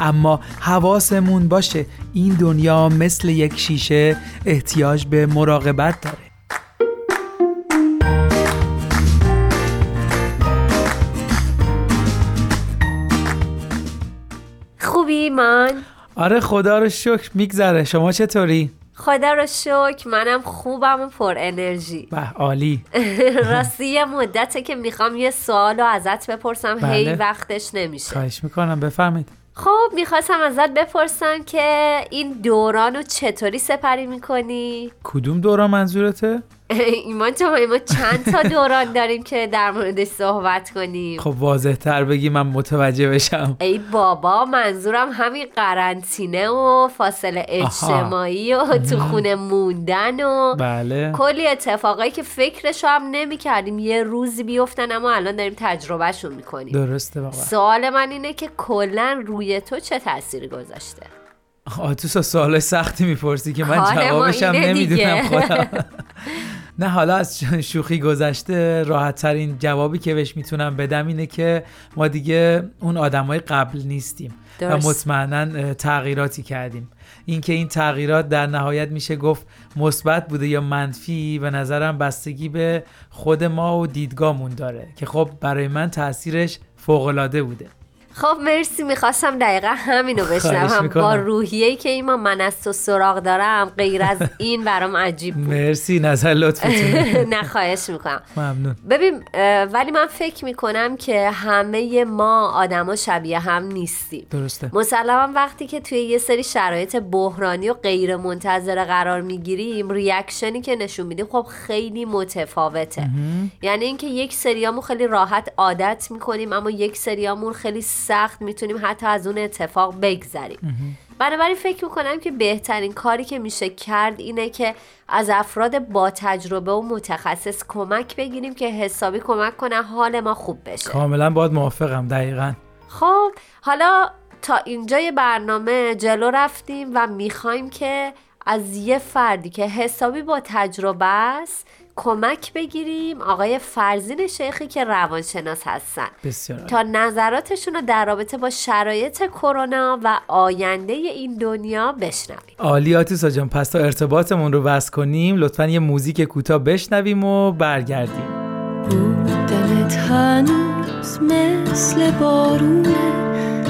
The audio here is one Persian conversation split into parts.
اما حواسمون باشه این دنیا مثل یک شیشه احتیاج به مراقبت داره. خوبی من؟ آره خدا رو شکر میگذره. شما چطوری؟ خدا رو شکر منم خوبم و پر انرژی. به عالی. راستی یه مدته که می‌خوام یه سوال رو ازت بپرسم. بله. هی وقتش نمیشه. خواهش می‌کنم بفرمایید. خب می‌خواستم ازت بپرسم که این دوران رو چطوری سپری می‌کنی؟ کدوم دوران منظورته؟ ایمان تو ما چند تا دوران داریم که در موردش صحبت کنیم؟ خب واضح تر بگی من متوجه بشم. ای بابا منظورم همین قرنطینه و فاصله اجتماعی و تو خونه موندن و بله. کلی اتفاقایی که فکرشو هم نمی کردیم یه روزی بیفتن اما الان داریم تجربهشون می‌کنیم. درسته واقعا سوال من اینه که کلا روی تو چه تاثیری گذاشته؟ آتوسا سوالای سختی می‌پرسی که من ما جوابشم نمی‌دونم. خودم نه حالا از شوخی گذشته راحت ترین جوابی که بهش می‌تونم بدم اینه که ما دیگه اون آدمای قبل نیستیم درست. و مطمئنا تغییراتی کردیم اینکه این تغییرات در نهایت میشه گفت مثبت بوده یا منفی به نظرم بستگی به خود ما و دیدگاهمون داره که خب برای من تاثیرش فوق‌العاده بوده خب مرسی. می‌خواستم دقیقا همینو بشنوم. با روحیه‌ای که ایمان من از تو سراغ دارم غیر از این برام عجیب بود. مرسی. نظر لطفتونه نه خواهش می‌کنم. ممنون. ببین ولی من فکر می‌کنم که همه ما آدما شبیه هم نیستیم. درسته. مسلما وقتی که توی یه سری شرایط بحرانی و غیر منتظره قرار می‌گیریم ریاکشنی که نشون میدیم خب خیلی متفاوته. یعنی اینکه یک سریامون خیلی راحت عادت می‌کنیم اما یک سریامون خیلی سخت می‌تونیم حتی از اون اتفاق بگذریم. بنابراین فکر می‌کنم که بهترین کاری که میشه کرد اینه که از افراد با تجربه و متخصص کمک بگیریم که حسابی کمک کنه حال ما خوب بشه. کاملا باید موافقم دقیقا. خب حالا تا اینجای برنامه جلو رفتیم و می‌خوایم که از یه فردی که حسابی با تجربه است کمک بگیریم. آقای فرزین شیخی که روانشناس هستن. بسیار. تا نظراتشون رو در رابطه با شرایط کرونا و آینده این دنیا بشنویم. عالی آتیسا جان پس تا ارتباطمون رو وصل کنیم لطفا یه موزیک کوتاه بشنویم و برگردیم. بودنت هنوز مثل بارونه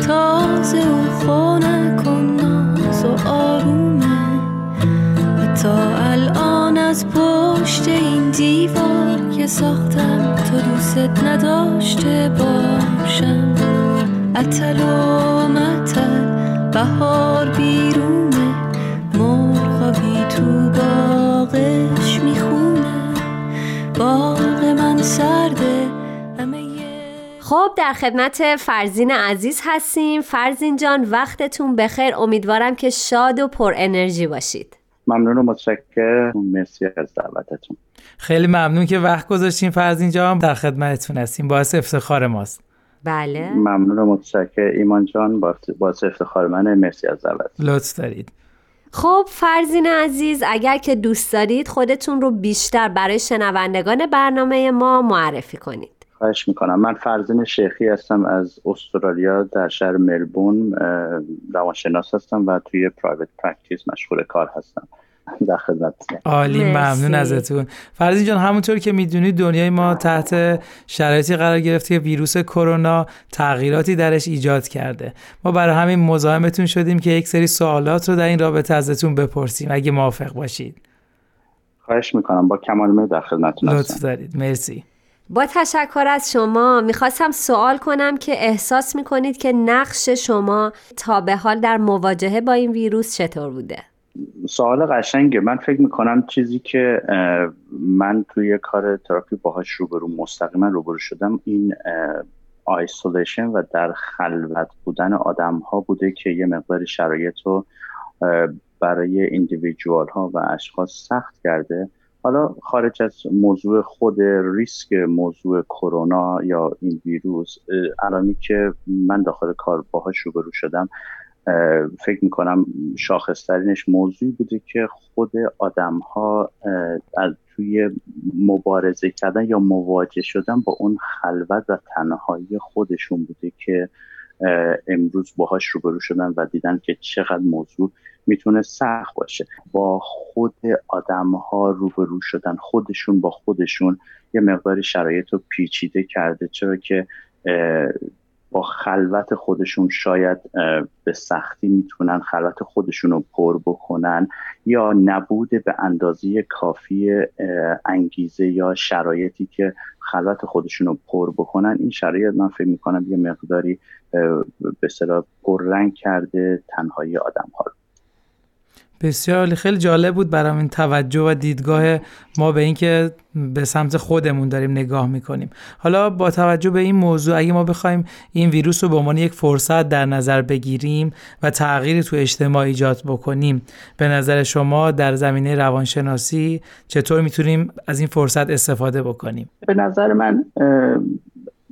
تازه و خونه کن ناز و آرومه. و تا الان از این که ساختم. تو دوست نداشته باشم. اتل و متل بهار بیرونه. مرغابی تو باغش می‌خونه. باغ من سرده. همه خب در خدمت فرزین عزیز هستیم. فرزین جان وقتتون بخیر. امیدوارم که شاد و پر انرژی باشید. ممنون و متشکر مرسی از دعوتتون. خیلی ممنون که وقت گذاشتین. فرزین جان در خدمتتون هستیم. باعث افتخار ماست. بله. ممنون و متشکر ایمان جان باعث افتخار منه. مرسی از دعوت. لطف دارید. خب فرزین عزیز اگر که دوست دارید خودتون رو بیشتر برای شنوندگان برنامه ما معرفی کنید. خواهش می‌کنم. من فرزین شیخی هستم از استرالیا در شهر ملبون روانشناس هستم و توی private practice مشغول کار هستم. در خدمت. عالی. ممنون ازتون. فرزین جان همونطور که می‌دونید دنیای ما تحت شرایطی قرار گرفته که ویروس کرونا تغییراتی درش ایجاد کرده. ما برای همین مزاحمتون شدیم که یک سری سوالات رو در این رابطه ازتون بپرسیم. اگه موافق باشید. خواهش می‌کنم. با کمال میل در خدمتتون لطف دارید. مرسی. با تشکر از شما می‌خواستم سوال کنم که احساس می‌کنید که نقش شما تا به حال در مواجهه با این ویروس چطور بوده؟ سوال قشنگه. من فکر می‌کنم چیزی که من توی کار تراپی باهاش روبرو مستقیما روبرو شدم این isolation و در خلوت بودن آدم ها بوده که یه مقدار شرایط رو برای individual ها و اشخاص سخت کرده. حالا خارج از موضوع خود ریسک موضوع کرونا یا این ویروس الامی که من داخل کار باهاش روبرو شدم. فکر می‌کنم شاخصترینش موضوعی بوده که خود آدم ها از توی مبارزه کردن یا مواجه شدن با اون خلوت و تنهایی خودشون بوده که امروز باهاش روبرو شدن و دیدن که چقدر موضوع می‌تونه سخت باشه. با خود آدم ها روبرو شدن خودشون با خودشون یه مقداری شرایط رو پیچیده کرده چرا که با خلوت خودشون شاید به سختی می‌تونن خلوت خودشون رو پر بکنن یا نبود به اندازه کافی انگیزه یا شرایطی که خلوت خودشون رو پر بکنن. این شرایط من فکر می‌کنم یه مقداری به صلاح پررنگ کرده تنهایی آدم ها رو. بسیار خیلی جالب بود برام این توجه و دیدگاه ما به اینکه به سمت خودمون داریم نگاه می‌کنیم. حالا با توجه به این موضوع اگه ما بخوایم این ویروس رو به عنوان یک فرصت در نظر بگیریم و تغییری تو اجتماع ایجاد بکنیم به نظر شما در زمینه روانشناسی چطور می‌تونیم از این فرصت استفاده بکنیم؟ به نظر من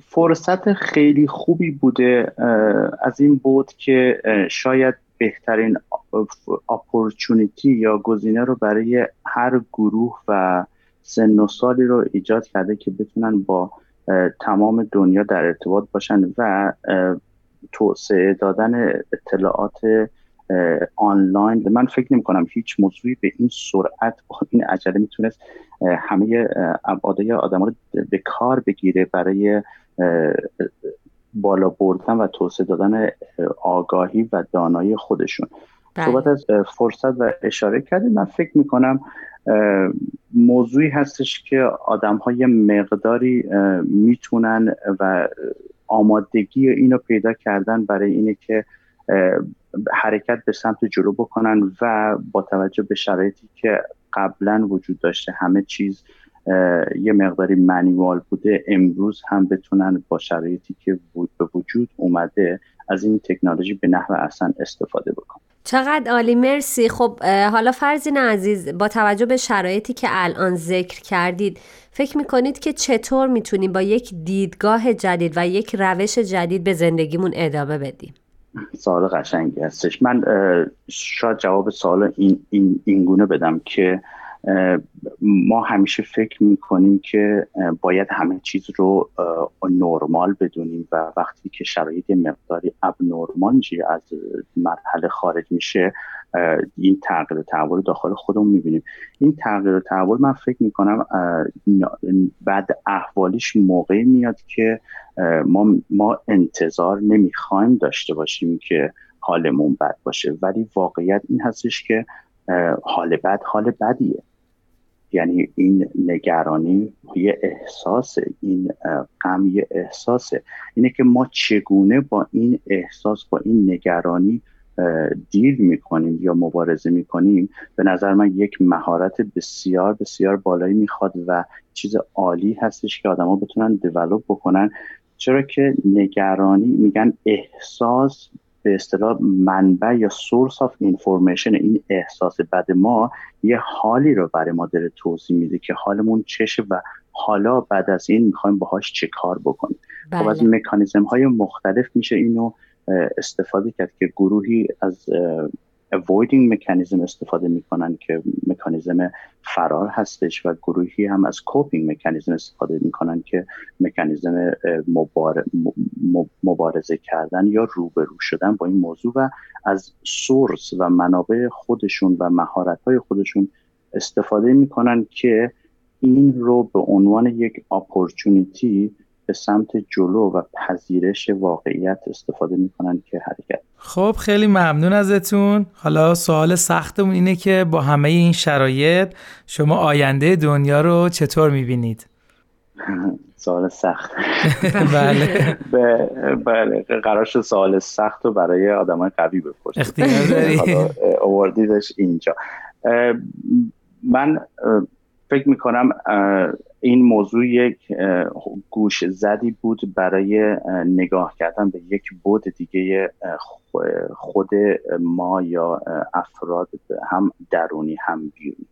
فرصت خیلی خوبی بوده از این بود که شاید بهترین اپورچونیتی یا گزینه رو برای هر گروه و سن و سالی رو ایجاد کرده که بتونن با تمام دنیا در ارتباط باشن و توسعه دادن اطلاعات آنلاین. من فکر نمی کنم هیچ موضوعی به این سرعت با این عجله می‌تونست همه ابعاد آدم رو به کار بگیره برای بالا بردن و توسعه دادن آگاهی و دانایی خودشون بله. صحبت از فرصت و اشاره کردیم من فکر می‌کنم موضوعی هستش که آدم های مقداری می‌تونن و آمادگی اینو پیدا کردن برای اینه که حرکت به سمت جلو بکنن و با توجه به شرایطی که قبلا وجود داشته همه چیز یه مقداری منیوال بوده امروز هم بتونن با شرایطی که به وجود اومده از این تکنولوژی به نحو اصلا استفاده بکنن. چقدر عالی مرسی. خب حالا فرزین عزیز با توجه به شرایطی که الان ذکر کردید فکر می‌کنید که چطور می‌تونیم با یک دیدگاه جدید و یک روش جدید به زندگیمون ادامه بدیم؟ سوال قشنگی هستش. من شاید جواب سوال این, این, این گونه بدم که ما همیشه فکر می‌کنیم که باید همه چیز رو نرمال بدونیم و وقتی که شرایط مقداری اب نرمال از مرحله خارج میشه این تغییر و تحول داخل خودمون می‌بینیم. این تغییر و تحول من فکر می‌کنم بعد احوالیش موقعی میاد که ما, ما انتظار نمی‌خوایم داشته باشیم که حالمون بد باشه. ولی واقعیت این هستش که حال بد حال بدیه. یعنی این نگرانی یه احساس این غم یه احساسه. اینه که ما چگونه با این احساس با این نگرانی دیل می‌کنیم یا مبارزه می‌کنیم؟ به نظر من یک مهارت بسیار بسیار بالایی می‌خواد و چیز عالی هستش که آدما بتونن دیولوب بکنن. چرا که نگرانی میگن احساس به اصطلاح منبع یا سورس آف اینفورمیشن این احساس بد ما یه حالی رو برای ما داره توضیح میده که حالمون چشه و حالا بعد از این می‌خوایم باهاش چه کار بکنیم خب از بله. مکانیزم های مختلف میشه اینو استفاده کرد که گروهی از avoiding مکانیزم استفاده می‌کنن که مکانیزم فرار هستش و گروهی هم از کوپینگ مکانیزم استفاده می‌کنن که مکانیزم مبارزه کردن یا روبرو شدن با این موضوع و از سورس و منابع خودشون و مهارت های خودشون استفاده می‌کنن که این رو به عنوان یک اپورتونیتی به سمت جلو و پذیرش واقعیت استفاده می‌کنن که حرکت. خب خیلی ممنون ازتون. حالا سوال سختمون اینه که با همه این شرایط شما آینده دنیا رو چطور می‌بینید؟ سوال سخت. بله. بله قرار شد سوال سخت رو برای آدم های قوی بپرسید. اختیار داری؟ اینجا. من فکر می‌کنم این موضوع یک گوش زدی بود برای نگاه کردن به یک بود دیگه خود ما یا افراد هم درونی هم بیرونی.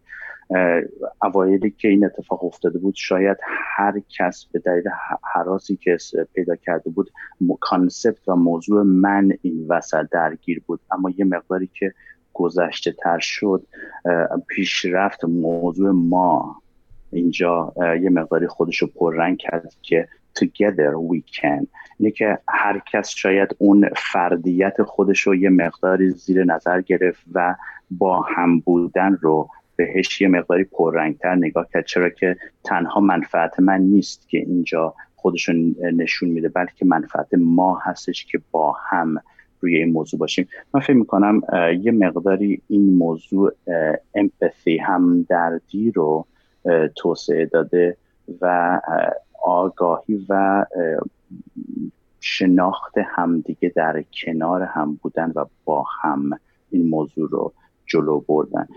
اوایلی که این اتفاق افتاده بود شاید هر کس به دلیل حراسی که پیدا کرده بود کانسپت و موضوع من این وسط درگیر بود. اما یه مقداری که گذشته تر شد پیشرفت موضوع ما اینجا یه مقداری خودش رو پررنگ کرد که together we can. اینه که هر کس شاید اون فردیت خودش رو یه مقداری زیر نظر گرفت و با هم بودن رو بهش یه مقداری پررنگتر نگاه کرد. چرا که تنها منفعت من نیست که اینجا خودشون نشون میده بلکه منفعت ما هستش که با هم روی این موضوع باشیم. من فکر می‌کنم یه مقداری این موضوع امپاثی همدردی رو توسعه داده و آگاهی و شناخت همدیگه در کنار هم بودن و با هم این موضوع رو جلو بردن.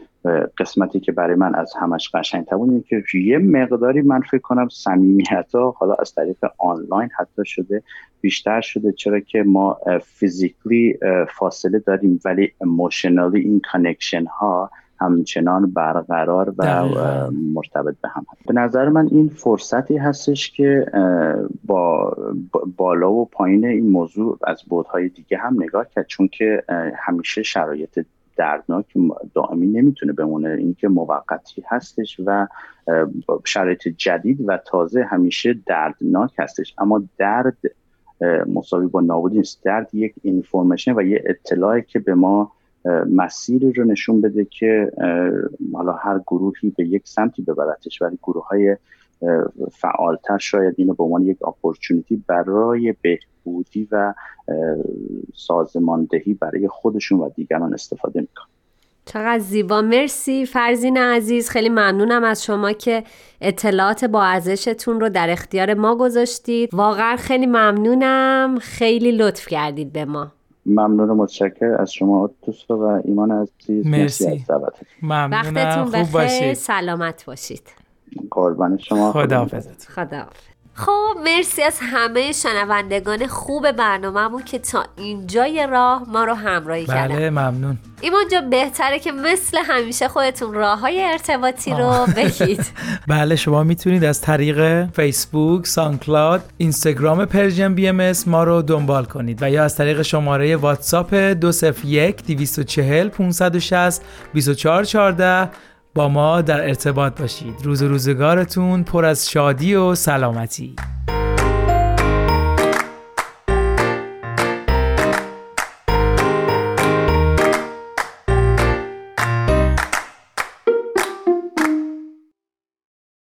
قسمتی که برای من از همش قشنگ تبون که یه مقداری من فکر کنم صمیمیت ها حالا از طریق آنلاین حتی شده بیشتر شده. چرا که ما physically فاصله داریم ولی emotionally این connection ها همچنان برقرار و مرتبط به هم هست. به نظر من این فرصتی هستش که با بالا و پایین این موضوع از بعدهای دیگه هم نگاه کرد چون که همیشه شرایط دردناک دائمی نمی‌تونه بمونه. اینکه موقتی هستش و شرایط جدید و تازه همیشه دردناک هستش. اما درد مساوی با نابودی نیست. درد یک اینفورمیشن و یه اطلاعی که به ما مسیری رو نشون بده که حالا هر گروهی به یک سمتی ببرتش ولی گروه های فعالتر شاید اینو به عنوان یک اپورچونیتی برای بهبودی و سازماندهی برای خودشون و دیگران استفاده می‌کنن. چقدر زیبا. مرسی. فرزین عزیز خیلی ممنونم از شما که اطلاعات با ارزشتون رو در اختیار ما گذاشتید. واقعا خیلی ممنونم. خیلی لطف کردید به ما. ممنون و متشکر از شما تو و ایمان عزیز. مرسی. ممنونم. وقتتون بخیر. سلامت باشید. قربان شما. خدا خدا خب مرسی از همه شنوندگان خوب برنامهمون که تا اینجای راه ما رو همراهی بله کردن. بله ممنون. ایمان جان بهتره که مثل همیشه خودتون راه های ارتباطی رو بگید. بله شما می‌تونید از طریق فیسبوک، SoundCloud، اینستاگرام Persian BM ما رو دنبال کنید و یا از طریق شماره واتساپ 201 240 560 2414 با ما در ارتباط باشید. روز روزگارتون پر از شادی و سلامتی.